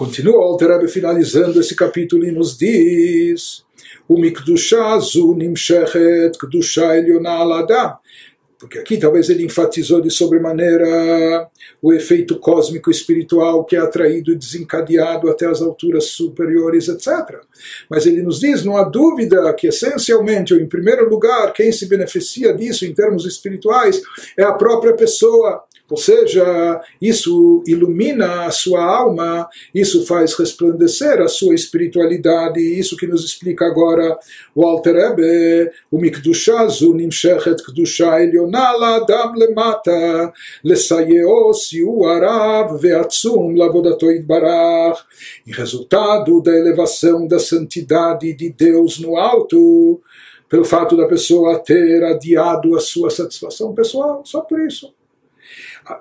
Continua o Alter finalizando esse capítulo e nos diz o Mikdusha Zu Nimshechet Kdusha Eliona porque aqui talvez ele enfatizou de sobremaneira o efeito cósmico espiritual que é atraído e desencadeado até as alturas superiores, etc. Mas ele nos diz, não há dúvida que essencialmente, ou em primeiro lugar, quem se beneficia disso em termos espirituais é a própria pessoa. Ou seja, isso ilumina a sua alma, isso faz resplandecer a sua espiritualidade, isso que nos explica agora o Alter Rebbe, o Mikdusha zu nimshechet kdusha elionala adam lemata, lesayeo siu arav veatzum lavodato itbarach. Em resultado da elevação da santidade de Deus no alto, pelo fato da pessoa ter adiado a sua satisfação pessoal, só por isso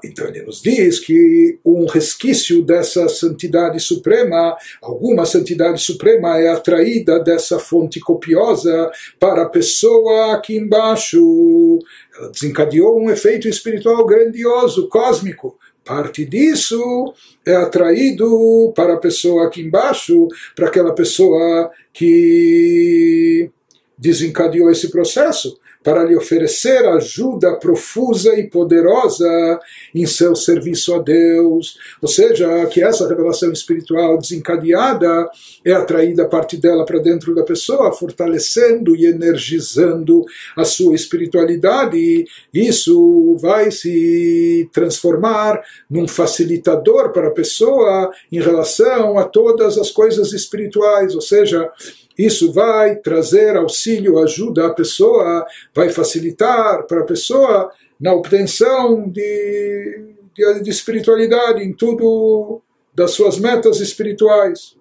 então ele nos diz que um resquício dessa santidade suprema, alguma santidade suprema é atraída dessa fonte copiosa para a pessoa aqui embaixo. Ela desencadeou um efeito espiritual grandioso, cósmico. Parte disso é atraído para a pessoa aqui embaixo, para aquela pessoa que desencadeou esse processo para lhe oferecer ajuda profusa e poderosa em seu serviço a Deus. Ou seja, que essa revelação espiritual desencadeada é atraída a parte dela para dentro da pessoa, fortalecendo e energizando a sua espiritualidade. Isso vai se transformar num facilitador para a pessoa em relação a todas as coisas espirituais. Ou seja, isso vai trazer auxílio, ajuda à pessoa, vai facilitar para a pessoa na obtenção de, de, de espiritualidade em tudo das suas metas espirituais.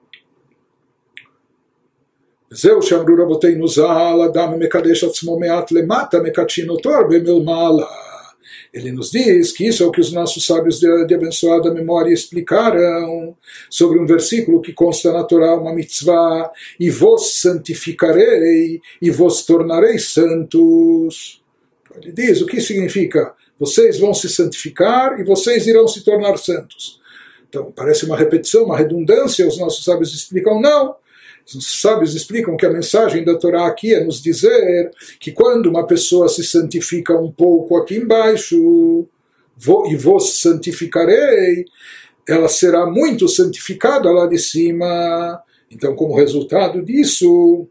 זהו שאמרו רבותינו ז"ל, אדם מקדש עצמו מעט למטה, מקדשין אותו הרבה מלמעלה. ele nos diz que isso é o que os nossos sábios de, de abençoada memória explicaram sobre um versículo que consta na Torá, uma mitzvah, e vos santificarei e vos tornarei santos. Ele diz, o que significa? Vocês vão se santificar e vocês irão se tornar santos. Então, parece uma repetição, uma redundância, os nossos sábios explicam, não. Os sábios explicam que a mensagem da Torá aqui é nos dizer que quando uma pessoa se santifica um pouco aqui embaixo, vou, e vos santificarei, ela será muito santificada lá de cima. Então, como resultado disso,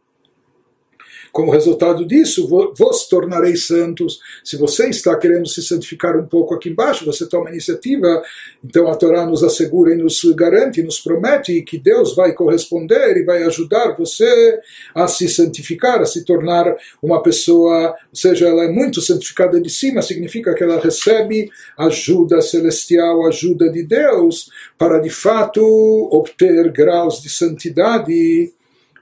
como resultado disso, vos tornarei santos. Se você está querendo se santificar um pouco aqui embaixo, você toma iniciativa, então a Torá nos assegura e nos garante, nos promete que Deus vai corresponder e vai ajudar você a se santificar, a se tornar uma pessoa, ou seja, ela é muito santificada de cima, significa que ela recebe ajuda celestial, ajuda de Deus, para de fato obter graus de santidade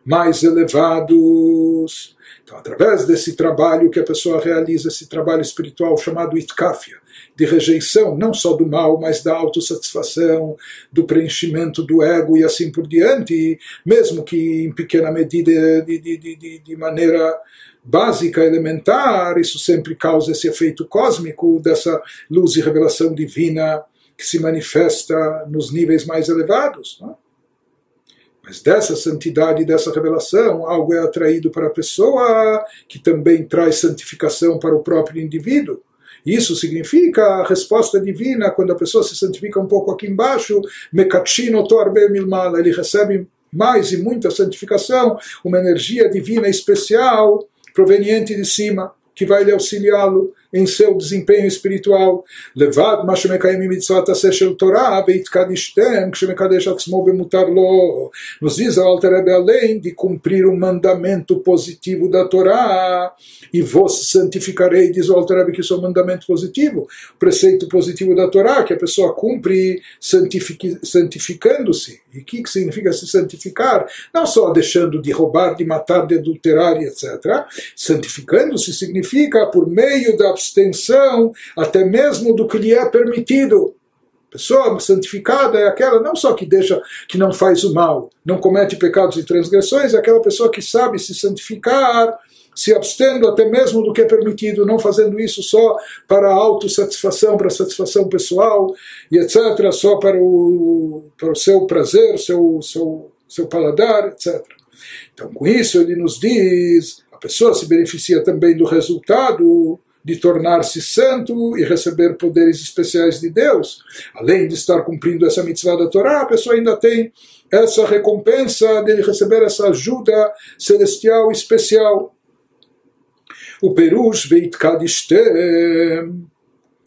mais elevados. Então, através desse trabalho que a pessoa realiza, esse trabalho espiritual chamado itkafia, de rejeição não só do mal, mas da autossatisfação, do preenchimento do ego e assim por diante, mesmo que em pequena medida, de, de, de, de maneira básica, elementar, isso sempre causa esse efeito cósmico dessa luz e revelação divina que se manifesta nos níveis mais elevados. Não? É? Mas dessa santidade, dessa revelação, algo é atraído para a pessoa que também traz santificação para o próprio indivíduo. Isso significa a resposta divina quando a pessoa se santifica um pouco aqui embaixo, mekachino torbe milmala, ele recebe mais e muita santificação, uma energia divina especial proveniente de cima, que vai lhe auxiliá-lo em seu desempenho espiritual. Levad lo. Nos diz o Alter além de cumprir o um mandamento positivo da Torá, e vos santificarei, diz o Alter que isso é um mandamento positivo, preceito positivo da Torá, que a pessoa cumpre santificando-se e o que, que significa se santificar? Não só deixando de roubar, de matar, de adulterar, etc. Santificando-se significa por meio da abstenção até mesmo do que lhe é permitido. Pessoa santificada é aquela não só que deixa, que não faz o mal, não comete pecados e transgressões, é aquela pessoa que sabe se santificar se abstendo até mesmo do que é permitido, não fazendo isso só para autossatisfação, para satisfação pessoal e etc., só para o, para o seu prazer, seu, seu, seu paladar, etc. Então, com isso, ele nos diz: a pessoa se beneficia também do resultado de tornar-se santo e receber poderes especiais de Deus. Além de estar cumprindo essa mitzvah da Torá, a pessoa ainda tem essa recompensa de receber essa ajuda celestial especial. O פירוש והתקדישתם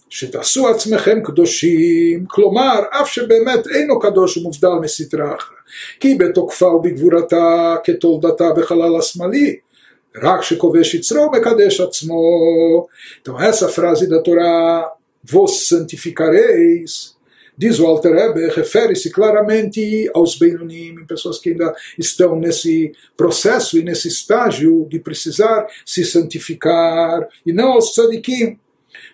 שתעשו עצמכם קדושים, כלומר אף שבאמת אינו קדוש ומובדל מסתרה אחרא, כי בתוקפה ובגבורתה כתולדתה בחלל השמאלי, רק שכובש יצרו מקדש עצמו. Então essa frase da Torá, vos santificareis, diz o Alter Rebbe, refere-se claramente aos Beinonim, pessoas que ainda estão nesse processo e nesse estágio de precisar se santificar, e não aos tzadikim,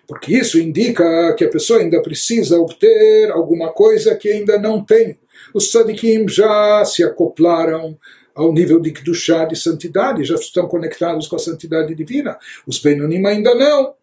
porque isso indica que a pessoa ainda precisa obter alguma coisa que ainda não tem. Os tzadikim já se acoplaram ao nível de Kedushá, de santidade, já estão conectados com a santidade divina. Os Beinonim ainda não.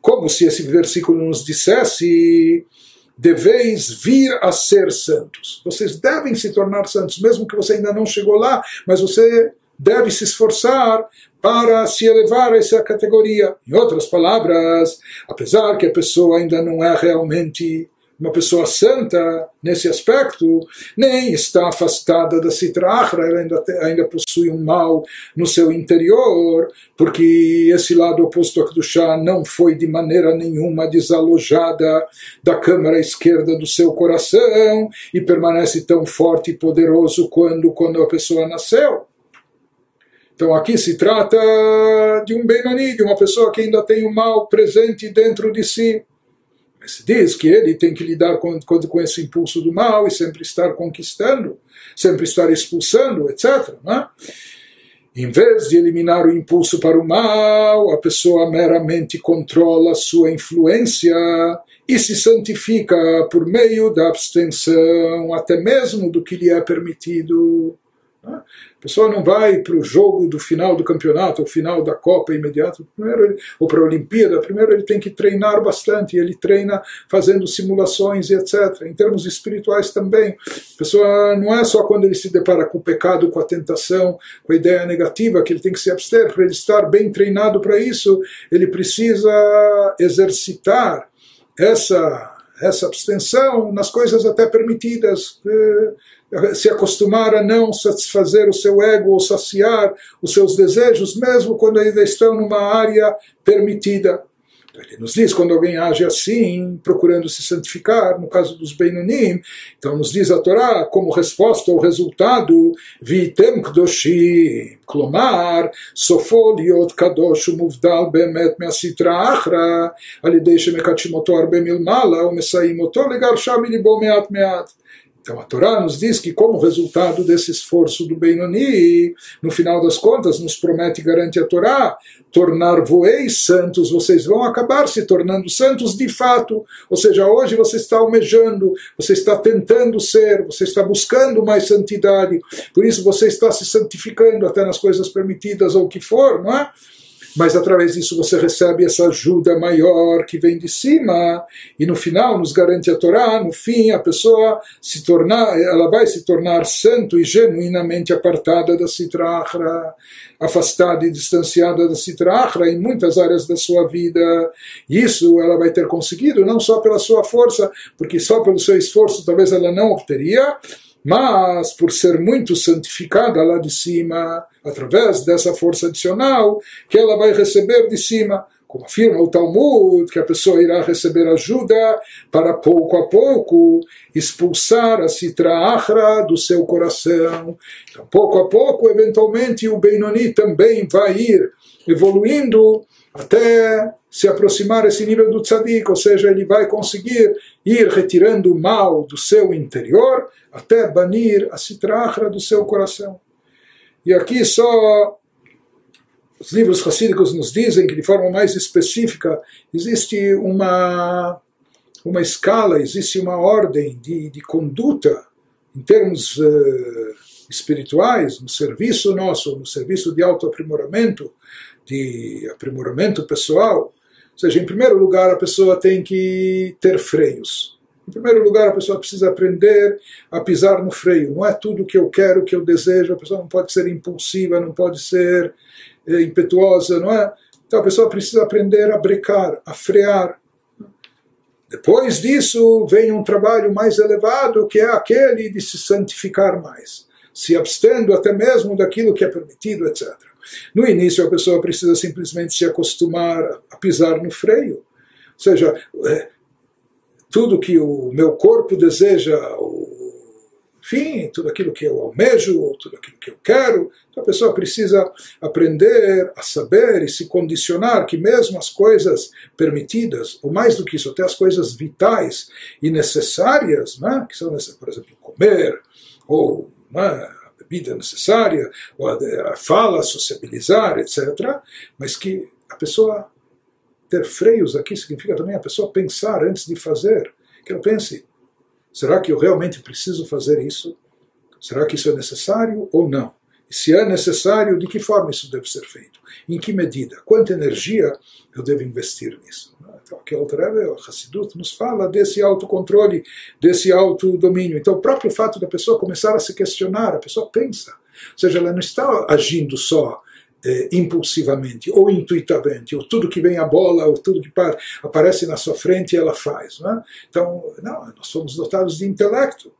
Como se esse versículo nos dissesse deveis vir a ser santos. Vocês devem se tornar santos, mesmo que você ainda não chegou lá, mas você deve se esforçar para se elevar a essa categoria. Em outras palavras, apesar que a pessoa ainda não é realmente uma pessoa santa nesse aspecto, nem está afastada da Sitra Achra, ela ainda, ainda possui um mal no seu interior, porque esse lado oposto a Kedushá não foi de maneira nenhuma desalojada da câmara esquerda do seu coração e permanece tão forte e poderoso quando, quando a pessoa nasceu. Então aqui se trata de um Benoni, de uma pessoa que ainda tem o mal presente dentro de si se diz que ele tem que lidar com, com, esse impulso do mal e sempre estar conquistando, sempre estar expulsando, etc. Né? Em vez de eliminar o impulso para o mal, a pessoa meramente controla sua influência e se santifica por meio da abstenção, até mesmo do que lhe é permitido. A pessoa não vai para o jogo do final do campeonato, ou final da Copa imediato, primeiro ele, ou para a Olimpíada, primeiro ele tem que treinar bastante, ele treina fazendo simulações e etc. Em termos espirituais também, a pessoa não é só quando ele se depara com o pecado, com a tentação, com a ideia negativa, que ele tem que se abster, para ele estar bem treinado para isso, ele precisa exercitar essa essa abstenção nas coisas até permitidas. Se acostumar a não satisfazer o seu ego ou saciar os seus desejos, mesmo quando ainda estão numa área permitida. Ele nos diz quando alguém age assim, procurando se santificar, no caso dos Beinonim, então nos diz a Torá, como resposta ao resultado, Vitem Kdoshim, Klomar, Sofoliot Kadosh Muvdal Bemet Measitra Achra, Alidei Shemekachimoto Arbe Milmala, O Mesaimoto Legar Sham Libo Meat Meat. Então a Torá nos diz que, como resultado desse esforço do Benoni, no final das contas, nos promete e garante a Torá, tornar-voeis santos, vocês vão acabar se tornando santos de fato. Ou seja, hoje você está almejando, você está tentando ser, você está buscando mais santidade, por isso você está se santificando até nas coisas permitidas ou o que for, não é? Mas através disso você recebe essa ajuda maior que vem de cima, e no final nos garante a Torá, no fim a pessoa se tornar, ela vai se tornar santo e genuinamente apartada da Sitrahra, afastada e distanciada da Sitrahra em muitas áreas da sua vida. Isso ela vai ter conseguido não só pela sua força, porque só pelo seu esforço talvez ela não obteria, mas por ser muito santificada lá de cima, através dessa força adicional que ela vai receber de cima. Como afirma o Talmud, que a pessoa irá receber ajuda para pouco a pouco expulsar a Sitra Achra do seu coração. Então, pouco a pouco, eventualmente, o Benoni também vai ir evoluindo até se aproximar esse nível do tzadik, ou seja, ele vai conseguir ir retirando o mal do seu interior até banir a citrahra do seu coração. E aqui só os livros racídicos nos dizem que de forma mais específica existe uma, uma escala, existe uma ordem de, de conduta em termos uh, espirituais, no serviço nosso, no serviço de autoaprimoramento, de aprimoramento pessoal. Ou seja, em primeiro lugar, a pessoa tem que ter freios. Em primeiro lugar, a pessoa precisa aprender a pisar no freio. Não é tudo que eu quero, que eu desejo. A pessoa não pode ser impulsiva, não pode ser é, impetuosa, não é? Então a pessoa precisa aprender a brecar, a frear. Depois disso vem um trabalho mais elevado, que é aquele de se santificar mais, se abstendo até mesmo daquilo que é permitido, etc. No início a pessoa precisa simplesmente se acostumar a pisar no freio. Ou seja, é, tudo que o meu corpo deseja, enfim, tudo aquilo que eu almejo, tudo aquilo que eu quero. Então a pessoa precisa aprender a saber e se condicionar que mesmo as coisas permitidas, ou mais do que isso, até as coisas vitais e necessárias, né, que são, por exemplo, comer, ou né, a bebida necessária, ou a fala, sociabilizar, etc., mas que a pessoa ter freios aqui significa também a pessoa pensar antes de fazer, que ela pense, Será que eu realmente preciso fazer isso? Será que isso é necessário ou não? E se é necessário, de que forma isso deve ser feito? Em que medida? Quanta energia eu devo investir nisso? Então, aqui o Rebbe, o Hassidut, nos fala desse autocontrole, desse autodomínio. Então, o próprio fato da pessoa começar a se questionar, a pessoa pensa. Ou seja, ela não está agindo só eh, impulsivamente ou intuitivamente, ou tudo que vem à bola, ou tudo que aparece na sua frente ela faz. Não é? Então, não, nós somos dotados de intelecto.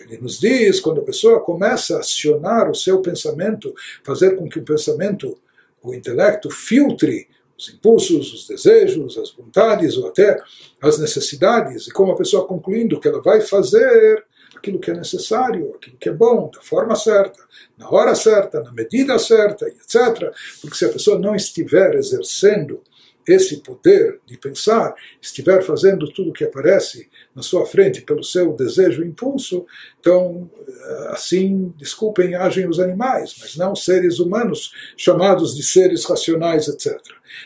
Ele nos diz, quando a pessoa começa a acionar o seu pensamento, fazer com que o pensamento, o intelecto, filtre os impulsos, os desejos, as vontades ou até as necessidades, e como a pessoa concluindo que ela vai fazer aquilo que é necessário, aquilo que é bom, da forma certa, na hora certa, na medida certa, etc. Porque se a pessoa não estiver exercendo esse poder de pensar, estiver fazendo tudo o que aparece na sua frente pelo seu desejo e impulso, então, eh, assim, desculpem, agem os animais, mas não seres humanos chamados de seres racionais, etc.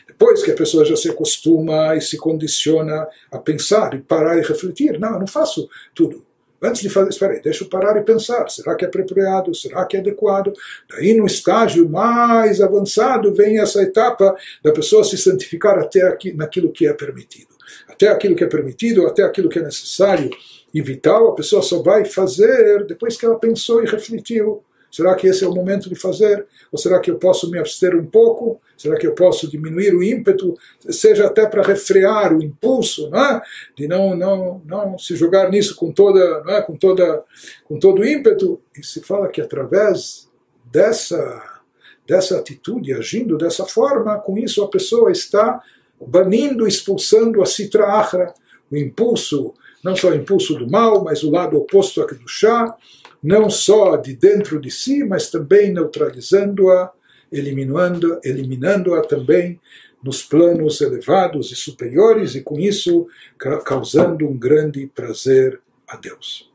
Depois que a pessoa já se acostuma e se condiciona a pensar e parar e refletir, não, eu não faço tudo Antes de fazer, espera aí, deixa eu parar e pensar, será que é apropriado, será que é adequado? Daí no estágio mais avançado vem essa etapa da pessoa se santificar até aqui, naquilo que é permitido. Até aquilo que é permitido, até aquilo que é necessário e vital, a pessoa só vai fazer depois que ela pensou e refletiu. Será que esse é o momento de fazer? Ou será que eu posso me abster um pouco? Será que eu posso diminuir o ímpeto, seja até para refrear o impulso, não é? de não, não, não se jogar nisso com toda, é? com toda, com todo o ímpeto? E se fala que através dessa, dessa atitude, agindo dessa forma, com isso a pessoa está banindo, expulsando a citra achra, o impulso, não só o impulso do mal, mas o lado oposto aqui do chá, não só de dentro de si, mas também neutralizando-a, eliminando-a eliminando também nos planos elevados e superiores, e com isso causando um grande prazer a Deus.